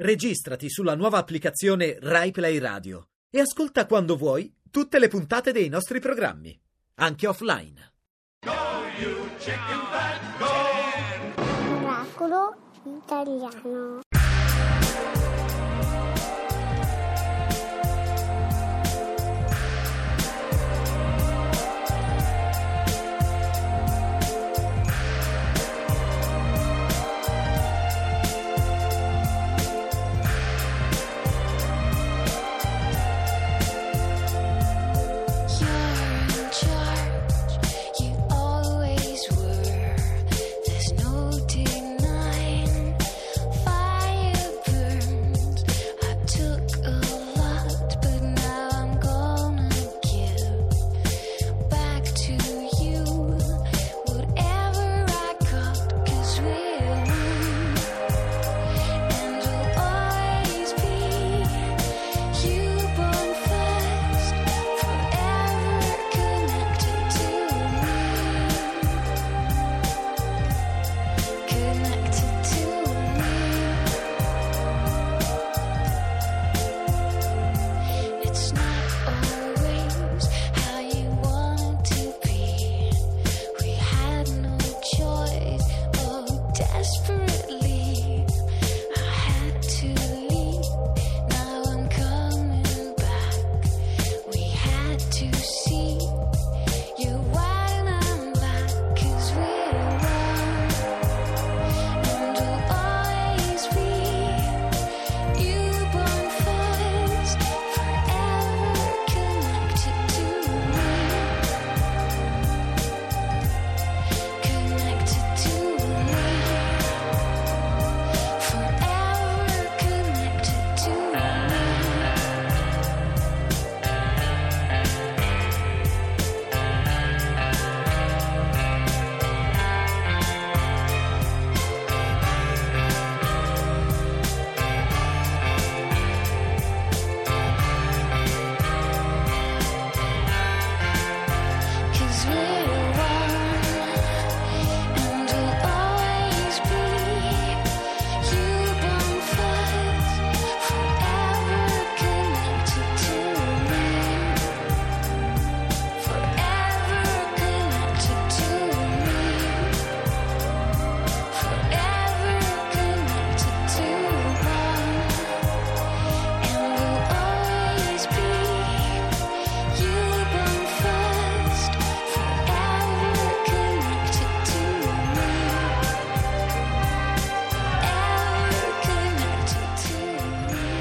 Registrati sulla nuova applicazione RaiPlay Radio e ascolta quando vuoi tutte le puntate dei nostri programmi, anche offline. Oracolo italiano.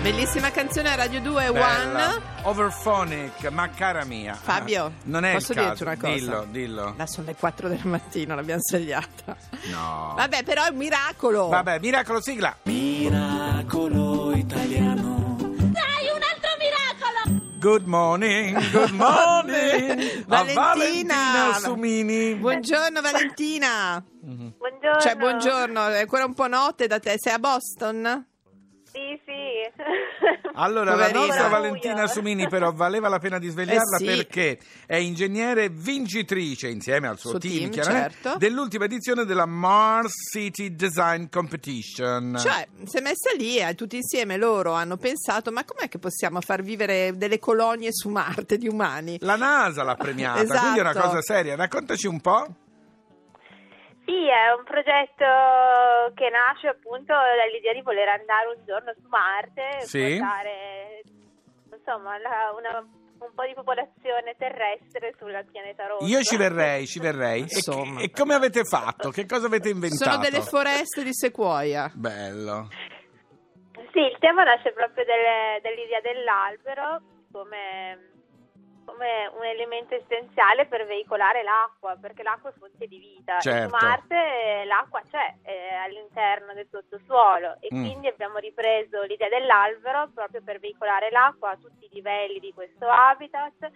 Bellissima canzone a Radio 2 Bella. One. Overphonic, ma cara mia. Fabio, non è posso il caso. dirti una cosa? Dillo, dillo. Là sono le 4 del mattino, l'abbiamo svegliata. No. Vabbè, però è un miracolo. Vabbè, miracolo sigla. Miracolo italiano. Good morning, good morning. A Valentina. Valentina Sumini. Buongiorno Valentina. Buongiorno. Cioè, buongiorno, è ancora un po' notte da te. Sei a Boston? Sì, sì. Allora, la nostra. Valentina Sumini però valeva la pena di svegliarla Eh sì. perché è ingegnere vincitrice insieme al suo, Suo team, team, certo. dell'ultima edizione della Mars City Design Competition. Cioè, si è messa lì e tutti insieme loro hanno pensato: ma com'è che possiamo far vivere delle colonie su Marte di umani? La NASA l'ha premiata, Esatto. quindi è una cosa seria. Raccontaci un po'. Sì, è un progetto che nasce appunto dall'idea di voler andare un giorno su Marte e Sì. portare insomma la- una- un po' di popolazione terrestre sul pianeta rosso. Io ci verrei, ci verrei. E, Insomma. e come avete fatto? Che cosa avete inventato? Sono delle foreste di sequoia. Bello. Sì, il tema nasce proprio delle- dall'idea dell'albero come, come un elemento essenziale per veicolare l'acqua, perché l'acqua è fonte di vita. Certo. su Marte l'acqua c'è eh, all'interno del sottosuolo e Mm. quindi abbiamo ripreso l'idea dell'albero proprio per veicolare l'acqua a tutti i livelli di questo habitat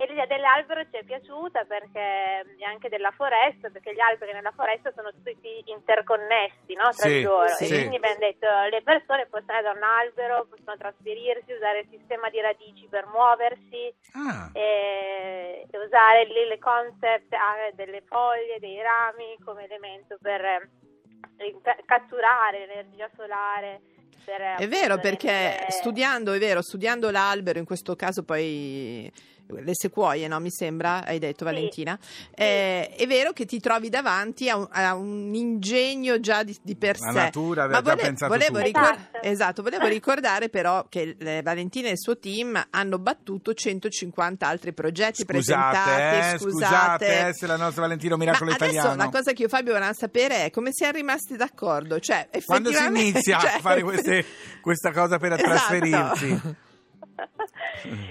E l'idea dell'albero ci è piaciuta perché e anche della foresta, perché gli alberi nella foresta sono tutti interconnessi no, tra Sì, di loro. sì. E quindi abbiamo detto le persone possono andare da un albero, possono trasferirsi, usare il sistema di radici per muoversi Ah, e, e usare lì le concept eh, delle foglie, dei rami come elemento per eh, catturare l'energia solare per... È vero perché studiando, è vero, studiando l'albero, in questo caso poi le sequoie, no? Mi sembra, hai detto Valentina. Eh, è vero che ti trovi davanti a un, a un ingegno già di, di per La sé. natura aveva Ma già vole- pensato volevo, tutto. ricor- Esatto. esatto, volevo ricordare però che le- Valentina e il suo team hanno battuto 150 altri progetti presentati. Scusate, eh, scusate, eh, se la nostra Valentino Miracolo Ma adesso Italiano. la cosa che io e Fabio volevamo sapere è come siamo rimasti d'accordo. Cioè, Quando si inizia cioè- a fare queste- questa cosa per Esatto. trasferirsi?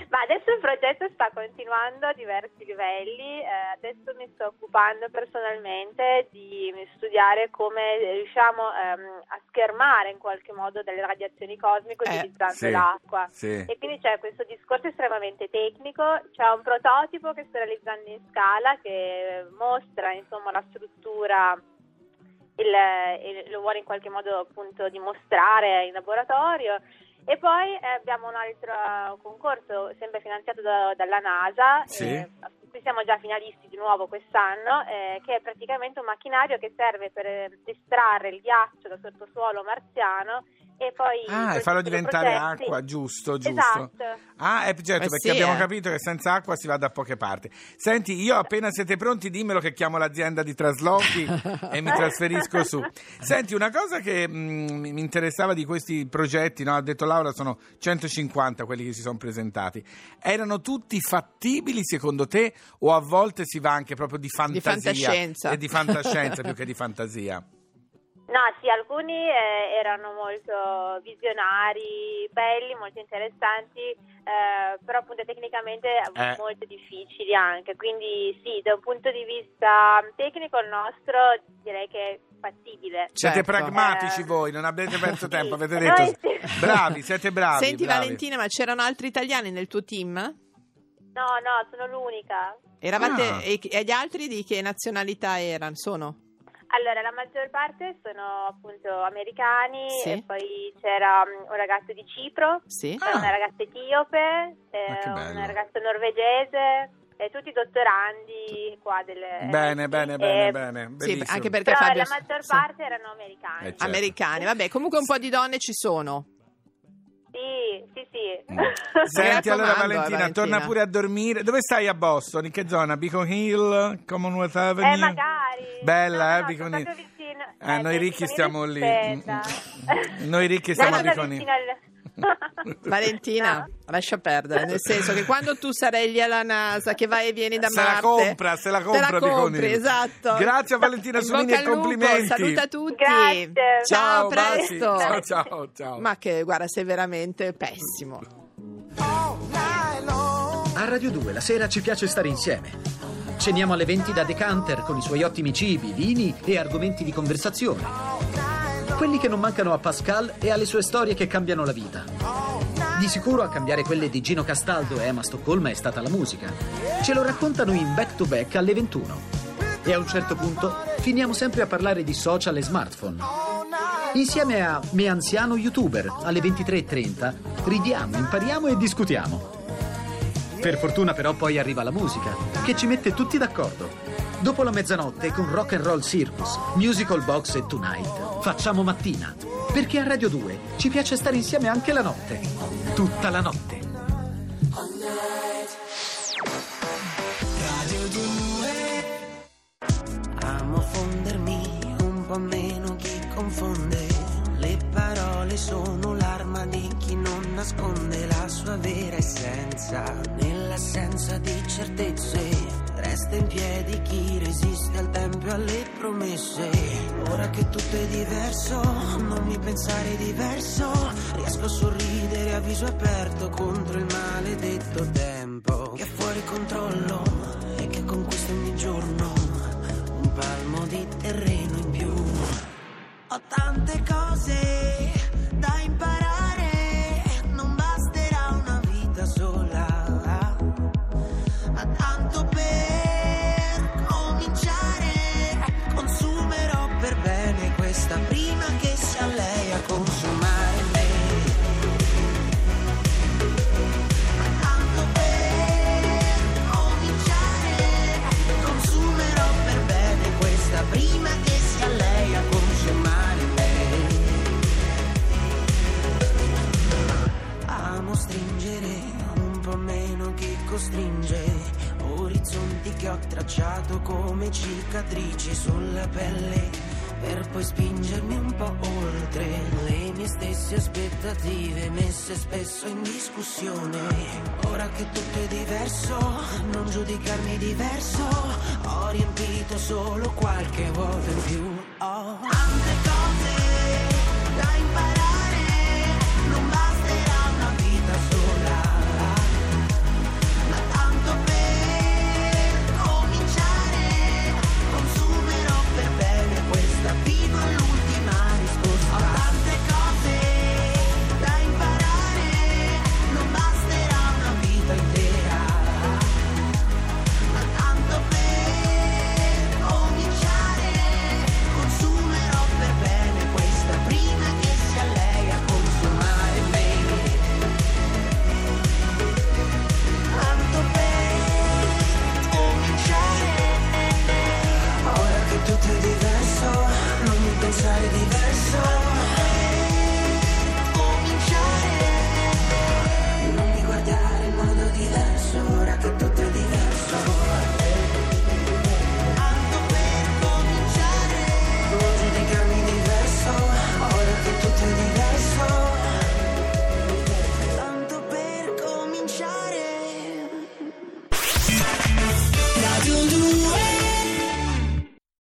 Ma adesso il progetto sta continuando a diversi livelli, eh, adesso mi sto occupando personalmente di studiare come riusciamo ehm, a schermare in qualche modo delle radiazioni cosmiche Eh, utilizzando sì, l'acqua. sì. E quindi c'è questo discorso estremamente tecnico, c'è un prototipo che sto realizzando in scala che mostra insomma la struttura il- e lo vuole in qualche modo appunto dimostrare in laboratorio. E poi eh, abbiamo un altro concorso sempre finanziato da- dalla NASA, Sì. eh, a cui siamo già finalisti di nuovo quest'anno, eh, che è praticamente un macchinario che serve per eh, estrarre il ghiaccio dal sottosuolo marziano e poi... Ah, e farlo diventare progetti- acqua, giusto, giusto. Esatto. Ah, eh, certo, Eh perché sì, abbiamo eh. capito che senza acqua si va da poche parti. Senti, io appena siete pronti dimmelo che chiamo l'azienda di traslochi e mi trasferisco su. Senti, una cosa che mm, mi interessava di questi progetti, no? ha detto Laura, sono 150 quelli che si sono presentati. Erano tutti fattibili secondo te o a volte si va anche proprio di fantasia? fantascienza. E di fantascienza più che di fantasia. No, sì, alcuni eh, erano molto visionari, belli, molto interessanti, eh, però appunto tecnicamente Eh. molto difficili anche. Quindi sì, da un punto di vista tecnico il nostro direi che è fattibile. Siete Certo. pragmatici Eh, voi, non avete perso sì, tempo, avete noi detto sì. bravi, siete bravi. Senti bravi. Valentina, ma c'erano altri italiani nel tuo team? No, no, sono l'unica. Eravate, Ah. e, e gli altri di che nazionalità erano? Sono? Allora, la maggior parte sono appunto americani Sì. e poi c'era mm, un ragazzo di Cipro, Sì? Ah. una ragazza etiope, eh, un ragazzo norvegese, e tutti dottorandi qua delle... Bene, bene, eh, bene, bene. Sì, anche perché Però Fabio... la maggior sì. parte erano americani. Eh, certo. Americani, vabbè, comunque un po' di donne ci sono. Sì, sì, sì. Mm. Senti, allora Valentina, Valentina. torna pure a dormire. Dove stai a Boston? In che zona? Beacon Hill? Commonwealth Avenue? Eh, magari. Bella, No, eh, vicino. Eh, Eh, noi ricchi Beacon stiamo lì. Noi ricchi stiamo a al- Valentina, No. lascia perdere, nel senso che quando tu sarai lì alla NASA, che vai e vieni da Se la Marte, compra, se la compra te la compri, Hill. esatto. Grazie a Valentina bocca e complimenti. Saluta tutti. Grazie. Ciao, Ciao, presto. Ciao, ciao, ciao. Ma che guarda, sei veramente pessimo. A Radio 2 la sera ci piace stare insieme. Ceniamo alle 20 da Decanter con i suoi ottimi cibi, vini e argomenti di conversazione. Quelli che non mancano a Pascal e alle sue storie che cambiano la vita. Di sicuro a cambiare quelle di Gino Castaldo e Emma Stoccolma è stata la musica. Ce lo raccontano in back to back alle 21. E a un certo punto finiamo sempre a parlare di social e smartphone. Insieme a Me Anziano Youtuber alle 23.30 ridiamo, impariamo e discutiamo. Per fortuna però poi arriva la musica, che ci mette tutti d'accordo. Dopo la mezzanotte con Rock and Roll Circus, Musical Box e Tonight facciamo mattina. Perché a Radio 2 ci piace stare insieme anche la notte. Tutta la notte. Amo fondermi un po' meno chi confonde. Le parole sono nasconde la sua vera essenza. Nell'assenza di certezze resta in piedi chi resiste al tempo e alle promesse. Ora che tutto è diverso, non mi pensare diverso. Riesco a sorridere a viso aperto contro il maledetto tempo che è fuori controllo e che conquista ogni giorno un palmo di terreno in più. Ho tante cose false aspettative messe spesso in discussione. Ora che tutto è diverso, non giudicarmi diverso, ho riempito solo qualche vuoto in più. Oh.